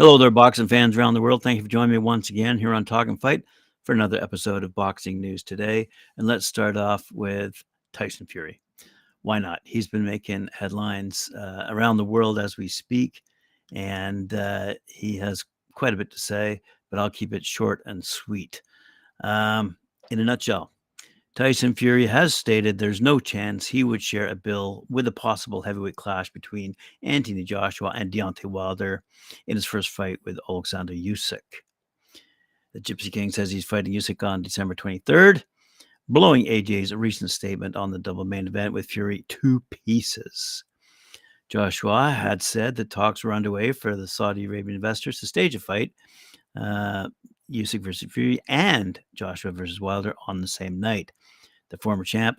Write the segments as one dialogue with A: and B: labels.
A: Hello there, boxing fans around the world. Thank you for joining me once again here on Talk and Fight for another episode of Boxing News Today. And let's start off with Tyson Fury. Why not? He's been making headlines uh, around the world as we speak, and uh, he has quite a bit to say, but I'll keep it short and sweet. Um, in a nutshell, Tyson Fury has stated there's no chance he would share a bill with a possible heavyweight clash between Anthony Joshua and Deontay Wilder in his first fight with Alexander Usyk. The Gypsy King says he's fighting Usyk on December 23rd, blowing AJ's recent statement on the double main event with Fury two pieces. Joshua had said that talks were underway for the Saudi Arabian investors to stage a fight, uh, Usyk versus Fury and Joshua versus Wilder on the same night. The former champ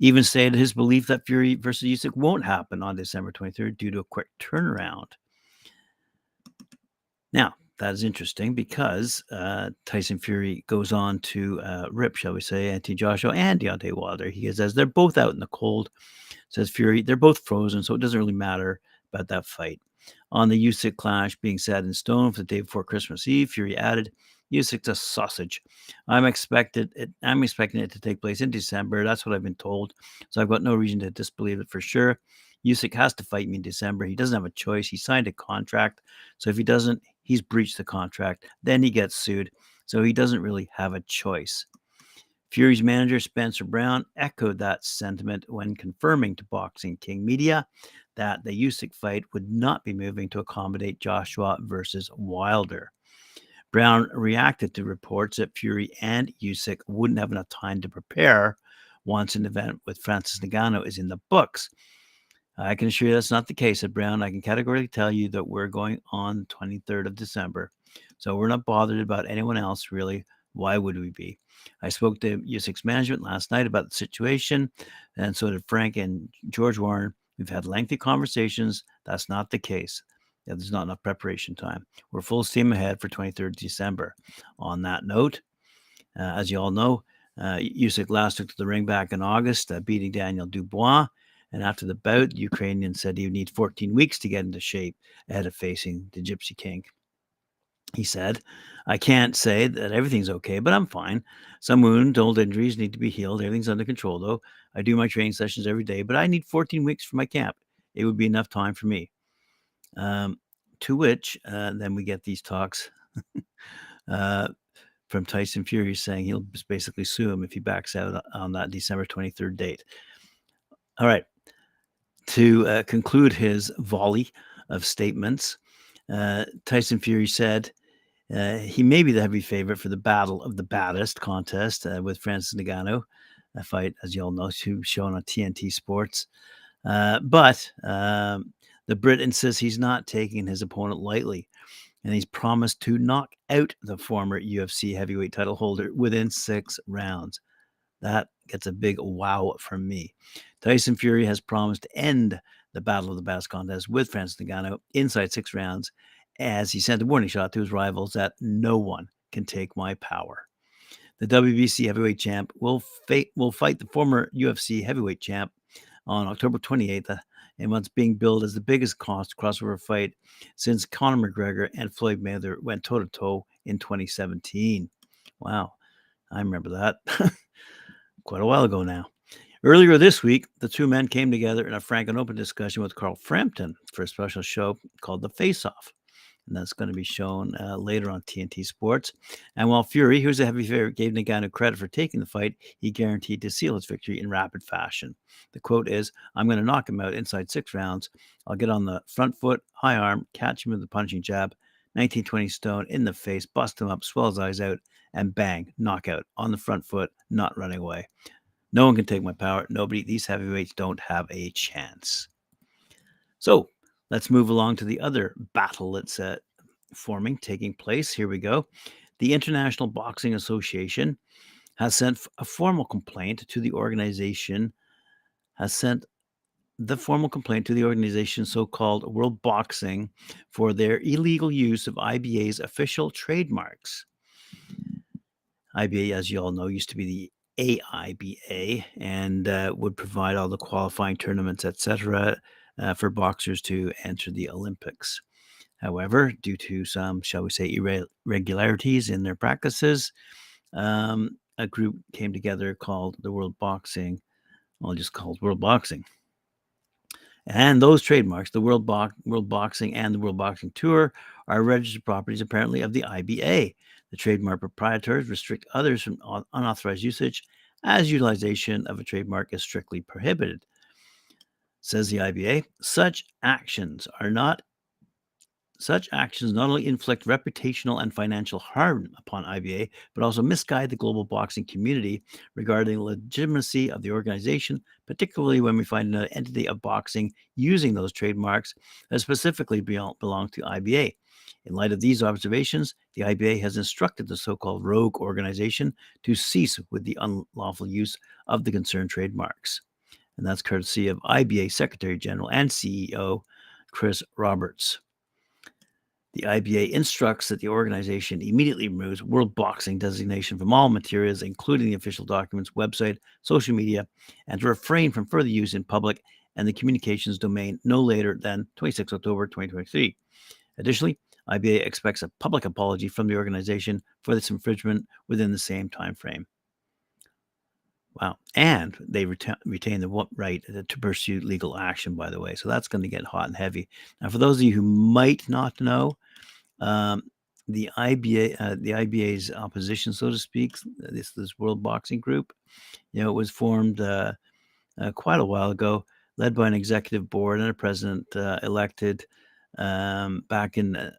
A: even stated his belief that Fury versus Usyk won't happen on December 23rd due to a quick turnaround. Now, that is interesting because uh, Tyson Fury goes on to uh, rip, shall we say, Anthony Joshua and Deontay Wilder. He says they're both out in the cold. Says Fury, they're both frozen, so it doesn't really matter about that fight. On the Usyk clash being set in stone for the day before Christmas Eve, Fury added, Usyk's a sausage. I'm expected it, I'm expecting it to take place in December. That's what I've been told. So I've got no reason to disbelieve it for sure. Usyk has to fight me in December. He doesn't have a choice. He signed a contract. So if he doesn't, he's breached the contract. Then he gets sued. So he doesn't really have a choice. Fury's manager, Spencer Brown, echoed that sentiment when confirming to Boxing King Media that the Usyk fight would not be moving to accommodate Joshua versus Wilder. Brown reacted to reports that Fury and Usyk wouldn't have enough time to prepare once an event with Francis Ngannou is in the books. I can assure you that's not the case at Brown. I can categorically tell you that we're going on 23rd of December. So we're not bothered about anyone else, really. Why would we be? I spoke to Usyk's management last night about the situation, and so did Frank and George Warren. We've had lengthy conversations. That's not the case yeah, there's not enough preparation time. We're full steam ahead for 23rd December. On that note, uh, as you all know, uh, Usyk last took to the ring back in August, uh, beating Daniel Dubois. And after the bout, the Ukrainian said he would need 14 weeks to get into shape ahead of facing the Gypsy King. He said, I can't say that everything's okay, but I'm fine. Some wounds, old injuries need to be healed. Everything's under control, though. I do my training sessions every day, but I need 14 weeks for my camp. It would be enough time for me. Um, to which uh, then we get these talks uh, from Tyson Fury saying he'll basically sue him if he backs out on that December 23rd date. All right. To uh, conclude his volley of statements, uh, Tyson Fury said uh, he may be the heavy favorite for the Battle of the Baddest contest uh, with Francis Ngannou, a fight, as you all know, shown on TNT Sports. but um, the Brit insists he's not taking his opponent lightly, and he's promised to knock out the former UFC heavyweight title holder within six rounds. That gets a big wow from me. Tyson Fury has promised to end the Battle of the Baddest contest with Francis Ngannou inside six rounds, as he sent a warning shot to his rivals that no one can take my power. The WBC heavyweight champ will, fa- will fight the former UFC heavyweight champ on October 28th and what's being billed as the biggest cost crossover fight since Conor McGregor and Floyd Mayweather went toe to toe in 2017. Wow, I remember that quite a while ago now. Earlier this week, the two men came together in a frank and open discussion with Carl Frampton for a special show called The Face Off and that's going to be shown uh, later on TNT Sports. And while Fury, who's a heavy favorite, gave Ngannou credit for taking the fight, he guaranteed to seal his victory in rapid fashion. The quote is, "I'm going to knock him out inside six rounds. I'll get on the front foot, high arm, catch him with the punching jab, 1920 stone in the face, bust him up, swell his eyes out, and bang, knockout on the front foot, not running away." No one can take my power. Nobody, these heavyweights don't have a chance. So, Let's move along to the other battle that's uh, forming, taking place. Here we go. The International Boxing Association has sent a formal complaint to the organization, has sent the formal complaint to the organization so called World Boxing for their illegal use of IBA's official trademarks. IBA, as you all know, used to be the AIBA and uh, would provide all the qualifying tournaments, etc uh, for boxers to enter the Olympics. However, due to some, shall we say, irregularities in their practices, um, a group came together called the World Boxing, well, just called World Boxing. And those trademarks, the World, Bo- World Boxing and the World Boxing Tour, are registered properties apparently of the IBA. The trademark proprietors restrict others from unauthorized usage as utilization of a trademark is strictly prohibited. Says the IBA, such actions are not such actions not only inflict reputational and financial harm upon IBA, but also misguide the global boxing community regarding the legitimacy of the organization, particularly when we find an entity of boxing using those trademarks that specifically belong to IBA. In light of these observations, the IBA has instructed the so called rogue organization to cease with the unlawful use of the concerned trademarks. And that's courtesy of IBA Secretary General and CEO Chris Roberts. The IBA instructs that the organization immediately removes World Boxing designation from all materials, including the official documents, website, social media, and to refrain from further use in public and the communications domain no later than 26 October 2023. Additionally, IBA expects a public apology from the organization for this infringement within the same time frame. Wow. And they retain, retain the right to pursue legal action, by the way. So that's going to get hot and heavy. Now, for those of you who might not know, um, the IBA, uh, the IBA's opposition, so to speak, this this World Boxing Group, you know, it was formed uh, uh, quite a while ago, led by an executive board and a president uh, elected um, back in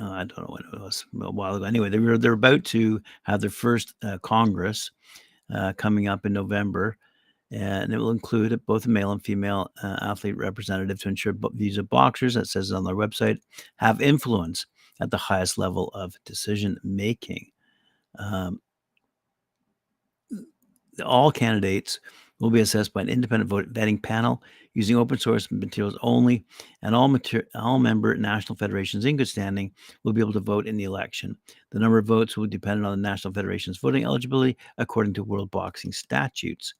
A: uh, I don't know when it was a while ago. Anyway, they were they're about to have their first uh, Congress uh, coming up in November, and it will include both male and female uh, athlete representative to ensure these are boxers. That says on their website have influence at the highest level of decision making. Um, all candidates will be assessed by an independent vote vetting panel using open source materials only, and all, mater- all member national federations in good standing will be able to vote in the election. The number of votes will depend on the national federation's voting eligibility according to World Boxing statutes.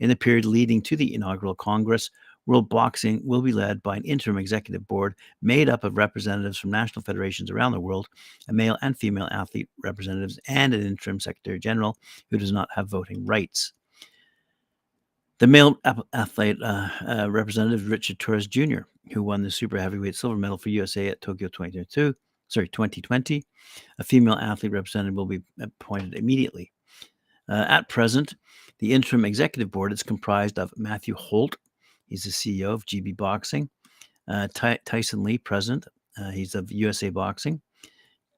A: In the period leading to the inaugural Congress, World Boxing will be led by an interim executive board made up of representatives from national federations around the world, a male and female athlete representatives, and an interim secretary general who does not have voting rights. The male athlete uh, uh, representative Richard Torres Jr., who won the super heavyweight silver medal for USA at Tokyo 2022, sorry 2020. A female athlete representative will be appointed immediately. Uh, at present, the interim executive board is comprised of Matthew Holt, he's the CEO of GB Boxing, uh, Ty- Tyson Lee, president, uh, he's of USA Boxing,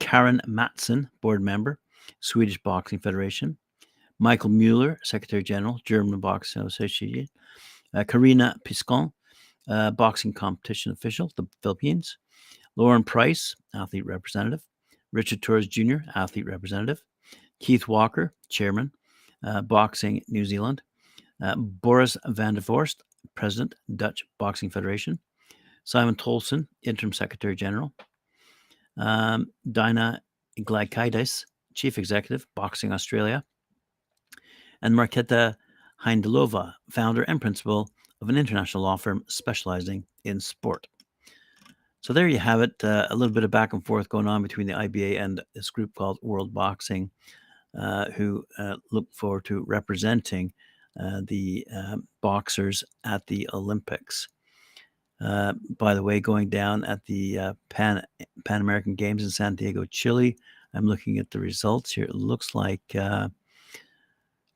A: Karen Matson, board member, Swedish Boxing Federation, Michael Mueller, Secretary General, German Boxing Association, uh, Karina Picson, uh, boxing competition official, the Philippines, Lauren Price, athlete representative, Richard Torres Jr., athlete representative, Keith Walker, chairman, uh, Boxing New Zealand, uh, Boris van der Vorst, president, Dutch Boxing Federation, Simon Toulson, interim secretary general, um, Dina Glagkaitis, chief executive, Boxing Australia, and Marketa Hindalova, founder and principal of an international law firm specializing in sport. So there you have it. Uh, a little bit of back and forth going on between the IBA and this group called World Boxing, uh, who uh, look forward to representing uh, the um, boxers at the Olympics. Uh, by the way, going down at the uh, Pan Pan American Games in Santiago, Chile. I'm looking at the results here. It looks like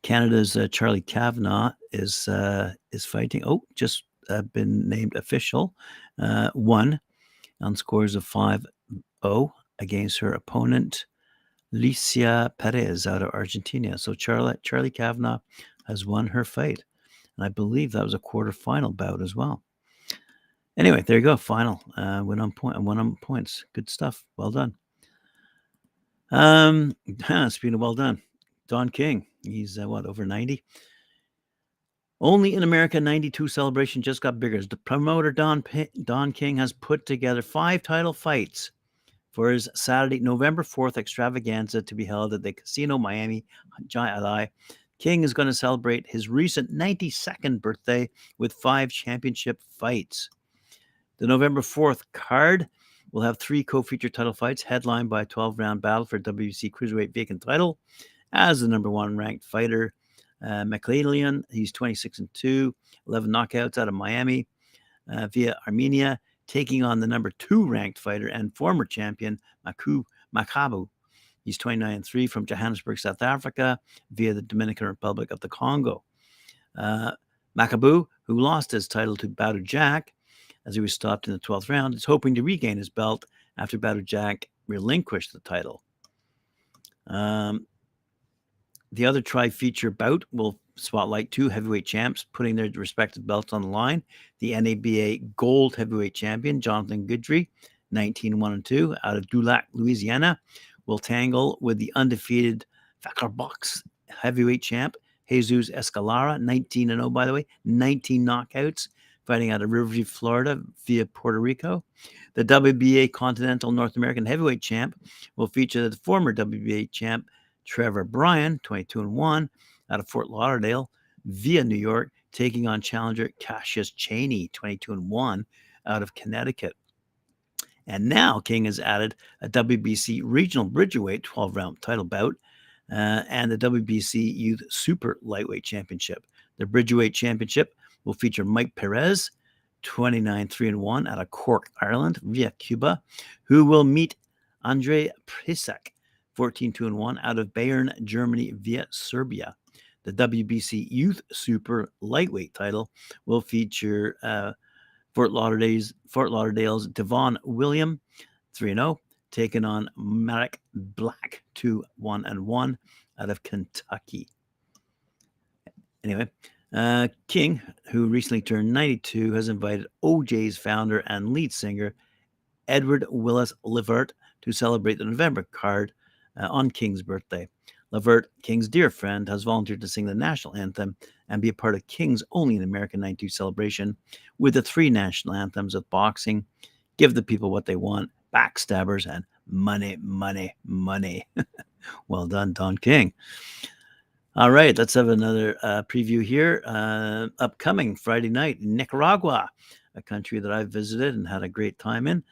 A: Canada's uh, Charlie Cavanagh is uh, is fighting. Oh, just uh, been named official. Uh, won on scores of 5-0 against her opponent Licia Perez out of Argentina. So Charlie Charlie Cavanagh has won her fight, and I believe that was a quarterfinal bout as well. Anyway, there you go. Final uh, win on point. Win on points. Good stuff. Well done. Um, speaking of well done, Don King He's uh, what over 90. Only in America, 92 celebration just got bigger. The promoter Don P- Don King has put together five title fights for his Saturday, November 4th extravaganza to be held at the Casino Miami Jai King is going to celebrate his recent 92nd birthday with five championship fights. The November 4th card will have three co-feature title fights headlined by a 12-round battle for WBC Cruiserweight vacant title as the number one ranked fighter. Uh, McLean, he's 26 and 2, 11 knockouts out of Miami uh, via Armenia, taking on the number two ranked fighter and former champion Maku Makabu. He's 29 and 3 from Johannesburg, South Africa, via the Dominican Republic of the Congo. Uh, Makabu, who lost his title to Badou Jack as he was stopped in the 12th round, is hoping to regain his belt after Badou Jack relinquished the title. Um, the other tri feature bout will spotlight two heavyweight champs putting their respective belts on the line. The NABA Gold Heavyweight Champion, Jonathan Guidry, 19 1 and 2, out of Dulac, Louisiana, will tangle with the undefeated FECARBOX Heavyweight Champ, Jesus Escalara, 19 0, by the way, 19 knockouts, fighting out of Riverview, Florida, via Puerto Rico. The WBA Continental North American Heavyweight Champ will feature the former WBA champ Trevor Bryan, 22 and 1, out of Fort Lauderdale, via New York, taking on challenger Cassius Chaney, 22 and 1, out of Connecticut. And now King has added a WBC Regional Bridgerweight 12 round title bout uh, and the WBC Youth Super Lightweight Championship. The Bridgerweight Championship will feature Mike Perez, 29 3 and 1 out of Cork, Ireland, via Cuba, who will meet Andre Prisak, 14 2 and 1 out of Bayern, Germany, via Serbia. The WBC Youth Super Lightweight title will feature uh, Fort Lauderdale's Fort Lauderdale's Devon William, 3 0, taking on Marek Black, 2 1 and 1 out of Kentucky. Anyway, uh, King, who recently turned 92, has invited O'Jays founder and lead singer, Edward Willis Levert, to celebrate the November card uh, on King's birthday. Levert, King's dear friend, has volunteered to sing the national anthem and be a part of King's Only in America 92 celebration with the three national anthems of boxing, Give the People What They Want, Backstabbers, and Money, Money, Money. well done, Don King. All right, let's have another uh, preview here. Uh, upcoming Friday night, Nicaragua, a country that I've visited and had a great time in.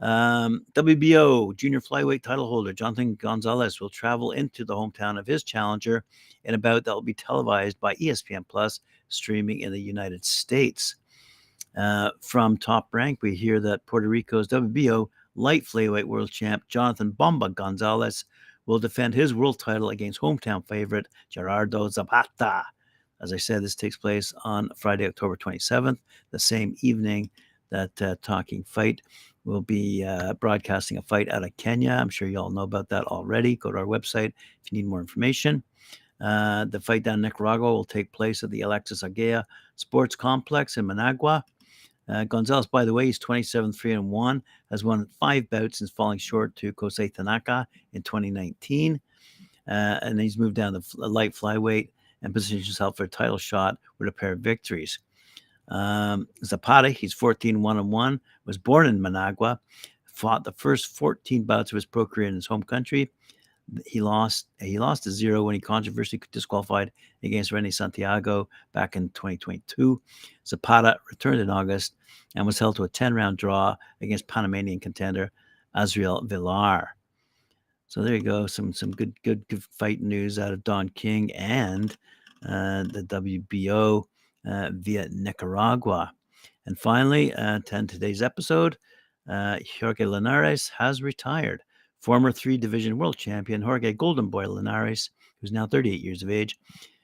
A: Um, WBO junior flyweight title holder Jonathan Gonzalez will travel into the hometown of his challenger in a bout that will be televised by ESPN Plus, streaming in the United States. Uh, from Top Rank, we hear that Puerto Rico's WBO light flyweight world champ Jonathan Bomba Gonzalez will defend his world title against hometown favorite Gerardo Zapata. As I said, this takes place on Friday, October 27th, the same evening that uh, Talking Fight We'll be uh, broadcasting a fight out of Kenya. I'm sure you all know about that already. Go to our website if you need more information. Uh, the fight down Nicaragua will take place at the Alexis Argüello Sports Complex in Managua. Uh, Gonzalez, by the way, he's 27 3 and 1, has won five bouts since falling short to Kosei Tanaka in 2019. Uh, and he's moved down the light flyweight and positioned himself for a title shot with a pair of victories. Um, Zapata, he's 14 1 1, was born in Managua, fought the first 14 bouts of his pro career in his home country. He lost he lost to zero when he controversially disqualified against Rene Santiago back in 2022. Zapata returned in August and was held to a 10 round draw against Panamanian contender Azael Villar. So there you go, some some good good, good fight news out of Don King and uh, the WBO via Nicaragua. And finally, uh, to end today's episode, uh, Jorge Linares has retired. Former three division world champion Jorge Golden Boy Linares, who's now 38 years of age,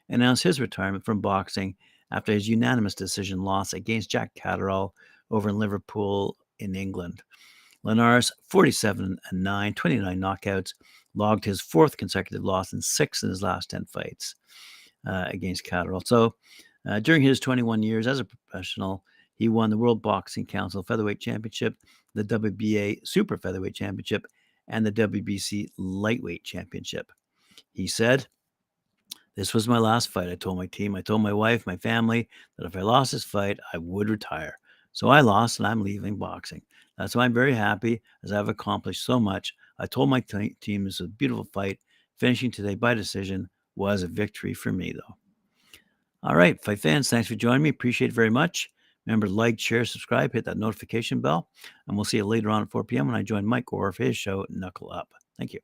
A: announced his retirement from boxing after his unanimous decision loss against Jack Catterall over in Liverpool in England. Linares, 47 and 9, 29 knockouts, logged his fourth consecutive loss and six in his last 10 fights uh, against Catterall. So uh, during his 21 years as a professional, he won the World Boxing Council Featherweight Championship, the WBA Super Featherweight Championship, and the WBC Lightweight Championship. He said, This was my last fight. I told my team, I told my wife, my family that if I lost this fight, I would retire. So I lost and I'm leaving boxing. That's why I'm very happy as I've accomplished so much. I told my t- team this was a beautiful fight. Finishing today by decision was a victory for me, though. All right, fight fans, thanks for joining me. Appreciate it very much. Remember to like, share, subscribe, hit that notification bell, and we'll see you later on at 4 p.m. when I join Mike Gore for his show, Knuckle Up. Thank you.